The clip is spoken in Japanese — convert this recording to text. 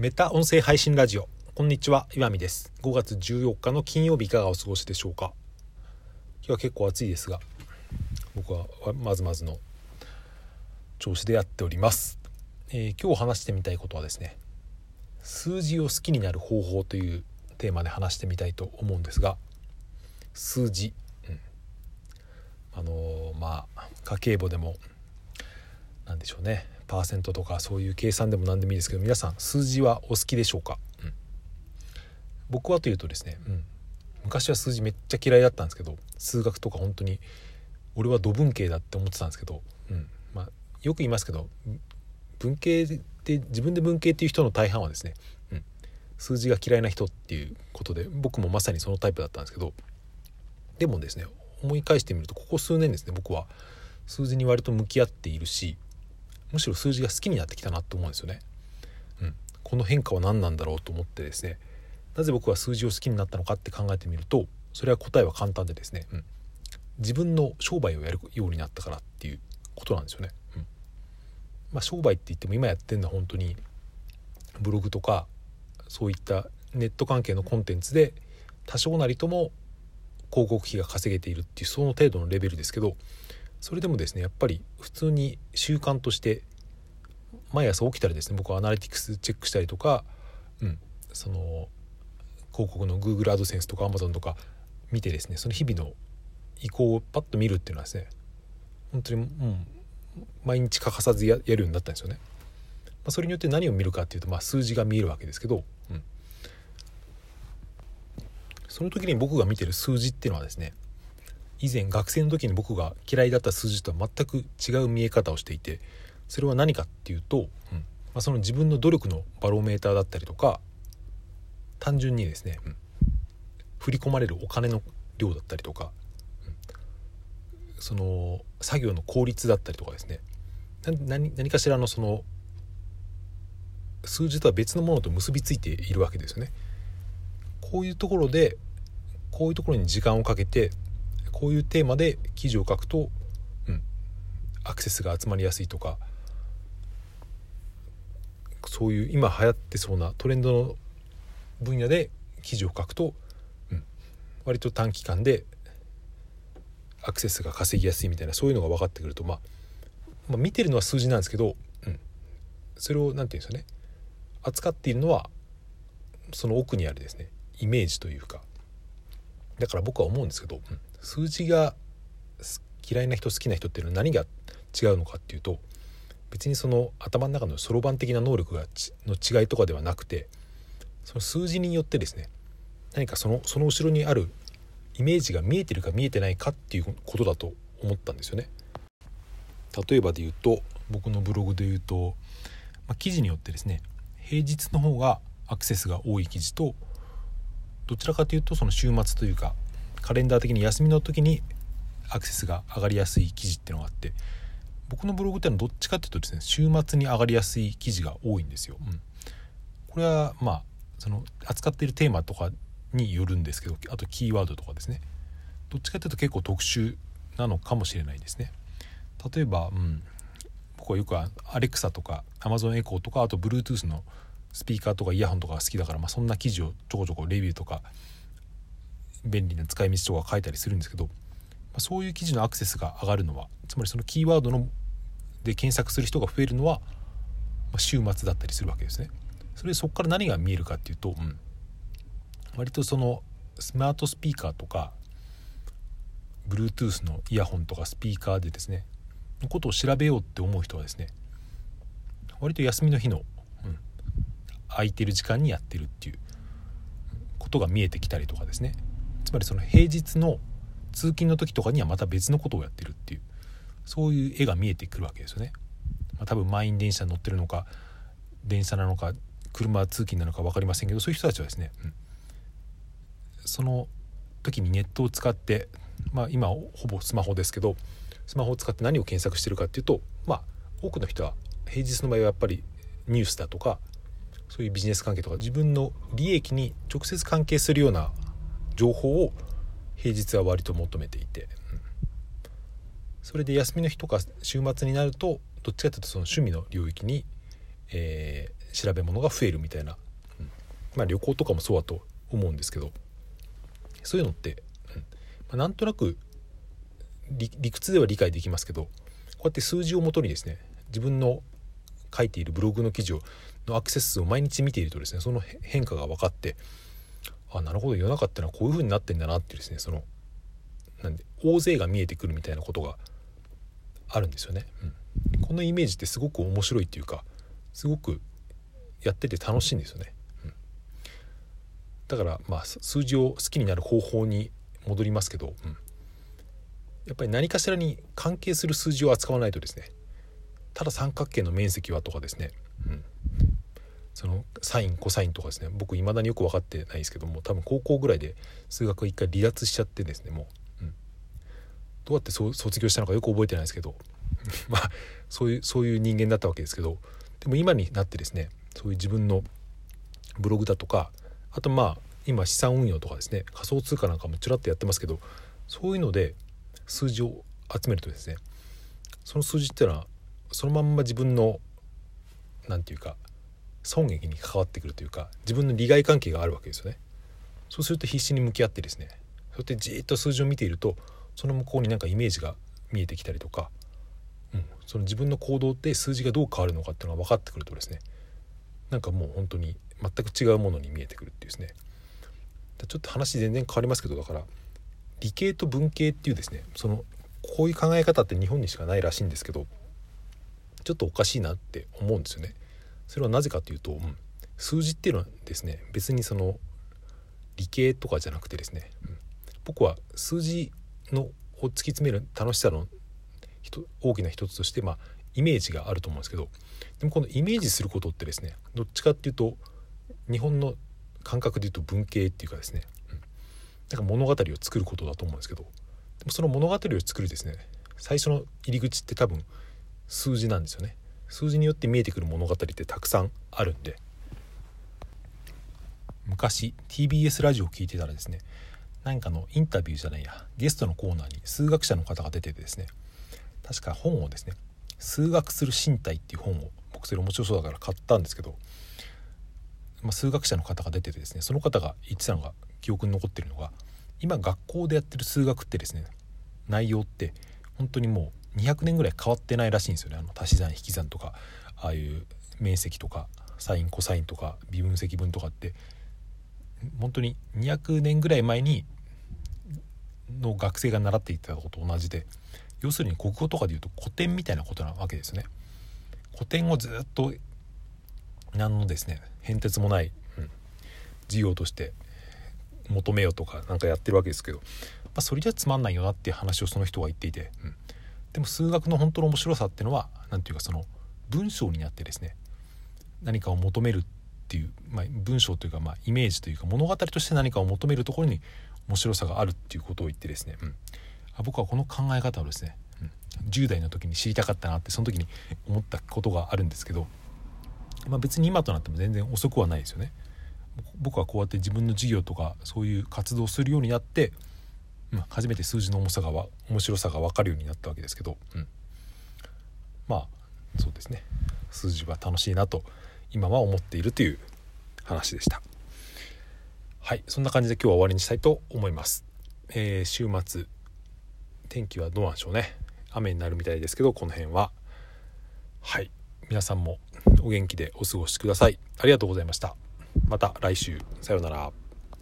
メタ音声配信ラジオ。こんにちは岩見です。5月14日の金曜日いかがお過ごしでしょうか？今日は結構暑いですが僕はまずまずの調子でやっております、えー、今日話してみたいことはですね数字を好きになる方法というテーマで話してみたいと思うんですが数字、うん、あのー、まあ家計簿でも何でしょうね。パーセントとかそういう計算でも何でもいいですけど皆さん数字はお好きでしょうか、うん、僕はというとですね、うん、昔は数字めっちゃ嫌いだったんですけど数学とか本当に俺は土文系だって思ってたんですけど、うんまあ、よく言いますけど文系で自分で文系っていう人の大半はですね、うん、数字が嫌いな人っていうことで僕もまさにそのタイプだったんですけどでもですね思い返してみるとここ数年ですね僕は数字に割と向き合っているしむしろ数字が好きになってきたなと思うんですよね。うん、この変化は何なんだろうと思ってですね。なぜ僕は数字を好きになったのかって考えてみるとそれは答えは簡単でですね、うん、自分の商売をやるようになったからっていうことなんですよね。うん。まあ、商売って言っても今やってるのは本当にブログとかそういったネット関係のコンテンツで多少なりとも広告費が稼げているっていうその程度のレベルですけどそれでもですねやっぱり普通に習慣として毎朝起きたらですね僕はアナリティクスチェックしたりとか、うん、その広告の Google アドセンスとか Amazon とか見てですねその日々の移行をパッと見るっていうのはですね本当に、うん、毎日欠かさずやるようになったんですよね。まあ、それによって何を見るかっていうと、まあ、数字が見えるわけですけど、うん、その時に僕が見てる数字っていうのはですね以前学生の時に僕が嫌いだった数字とは全く違う見え方をしていてそれは何かっていうと、うんまあ、その自分の努力のバロメーターだったりとか単純にですね、うん、振り込まれるお金の量だったりとか、うん、その作業の効率だったりとかですね何何かしらのその数字とは別のものと結びついているわけですよね。こういうところでこういうところに時間をかけてこういうテーマで記事を書くと、うん、アクセスが集まりやすいとかそういう今流行ってそうなトレンドの分野で記事を書くと、うん、割と短期間でアクセスが稼ぎやすいみたいなそういうのが分かってくると、まあ、まあ、見てるのは数字なんですけど、うん、それを何て言うんですよね扱っているのはその奥にあるですねイメージというかだから僕は思うんですけど、数字が嫌いな人好きな人っていうのは何が違うのかっていうと別にその頭の中のそろばん的な能力がの違いとかではなくてその数字によってですね何かそのその後ろにあるイメージが見えてるか見えてないかっていうことだと思ったんですよね。例えばで言うと僕のブログで言うと、まあ、記事によってですね平日の方がアクセスが多い記事とどちらかというとその週末というかカレンダー的に休みの時にアクセスが上がりやすい記事っていうのがあって僕のブログっていうのはどっちかっていうとですね週末に上がりやすい記事が多いんですよ。うん、これはまあその扱っているテーマとかによるんですけどあとキーワードとかですねどっちかっていうと結構特殊なのかもしれないですね。例えば、うん、僕はよくアレクサとか Amazon エコーとかあと Bluetooth のスピーカーとかイヤホンとかが好きだから、まあ、そんな記事をちょこちょこレビューとか便利な使い道とか書いたりするんですけど、まあ、そういう記事のアクセスが上がるのはつまりそのキーワードので検索する人が増えるのは、まあ、週末だったりするわけですね。それでそこから何が見えるかっていうと、うん、割とそのスマートスピーカーとか Bluetooth のイヤホンとかスピーカーでですねのことを調べようって思う人はですね割と休みの日の、空いてる時間にやってるっていうことが見えてきたりとかですねつまりその平日の通勤の時とかにはまた別のことをやってるっていうそういう絵が見えてくるわけですよね。まあ、多分満員電車に乗ってるのか電車なのか車通勤なのか分かりませんけどそういう人たちはですね、うん、その時にネットを使って、まあ、今ほぼスマホですけどスマホを使って何を検索してるかっていうとまあ多くの人は平日の場合はやっぱりニュースだとかそういうビジネス関係とか自分の利益に直接関係するような情報を平日は割と求めていて、うん、それで休みの日とか週末になるとどっちかというとその趣味の領域に、えー、調べ物が増えるみたいな、うん、まあ旅行とかもそうだと思うんですけど。そういうのって、うん。まあ、なんとなく理屈では理解できますけどこうやって数字をもとにですね自分の書いているブログの記事をのアクセス数を毎日見ているとですねその変化が分かってあなるほど世の中ってのはこういう風になってんだなっていうですねそのなんで大勢が見えてくるみたいなことがあるんですよね、うん、このイメージってすごく面白いっていうかすごくやってて楽しいんですよね、うん、だからまあ数字を好きになる方法に戻りますけど、うん、やっぱり何かしらに関係する数字を扱わないとですねただ三角形の面積はとかですね、うん、そのサインコサインとかですね。僕いまだによく分かってないですけども多分高校ぐらいで数学を一回離脱しちゃってですねもう、うん、どうやって卒業したのかよく覚えてないですけど。まあそういうそういう人間だったわけですけど。でも今になってですねそういう自分のブログだとかあとまあ今資産運用とかですね仮想通貨なんかもちらっとやってますけどそういうので数字を集めるとですねその数字っていうのはそのまんま自分の何て言うか損益に関わってくるというか自分の利害関係があるわけですよね。そうすると必死に向き合ってですねそうやってじっと数字を見ているとその向こうになんかイメージが見えてきたりとか、うん、その自分の行動って数字がどう変わるのかっていうのが分かってくるとですねなんかもう本当に全く違うものに見えてくるっていうですねちょっと話全然変わりますけどだから理系と文系っていうですねそのこういう考え方って日本にしかないらしいんですけどちょっとおかしいなって思うんですよね。それはなぜかというと、数字っていうのはですね別にその理系とかじゃなくてですね、僕は数字のを突き詰める楽しさの大きな一つとして、まあ、イメージがあると思うんですけどでもこのイメージすることってですねどっちかっていうと日本の感覚で言うと文系っていうかですね、うん、なんか物語を作ることだと思うんですけどでもその物語を作るですね最初の入り口って多分数字なんですよね。数字によって見えてくる物語ってたくさんあるんで。昔 TBS ラジオを聞いてたらですね何かのインタビューじゃないやゲストのコーナーに数学者の方が出ててですね確か本をですね「数学する身体」っていう本を僕それ面白そうだから買ったんですけど、まあ、数学者の方が出ててですねその方が言ってたのが記憶に残ってるのが今学校でやってる数学ってですね内容って本当にもう200年ぐらい変わってないらしいんですよね。あの足し算引き算とかああいう面積とかサインコサインとか微分積分とかって。本当に200年ぐらい前にの学生が習っていたことと同じで要するに国語とかでいうと古典みたいなことなわけですね。古典をずっと何のですね変哲もない、うん、授業として求めようとかなんかやってるわけですけど、まあ、それじゃつまんないよなっていう話をその人は言っていて、うん、でも数学の本当の面白さっていうのは何て言うかその文章になってですね何かを求めるっていう、まあ、文章というか、まあ、イメージというか物語として何かを求めるところに面白さがあるっていうことを言ってですね、うん、あ僕はこの考え方をですね、うん、10代の時に知りたかったなってその時に思ったことがあるんですけど、まあ、別に今となっても全然遅くはないですよね。僕はこうやって自分の授業とかそういう活動をするようになってうん、初めて数字の重さが面白さが分かるようになったわけですけど、うん、まあそうですね。数字は楽しいなと今は思っているという話でした。はいそんな感じで今日は終わりにしたいと思います、えー、週末天気はどうなんでしょうね。雨になるみたいですけどこの辺は。はい皆さんもお元気でお過ごしください。ありがとうございました。また来週。さようなら。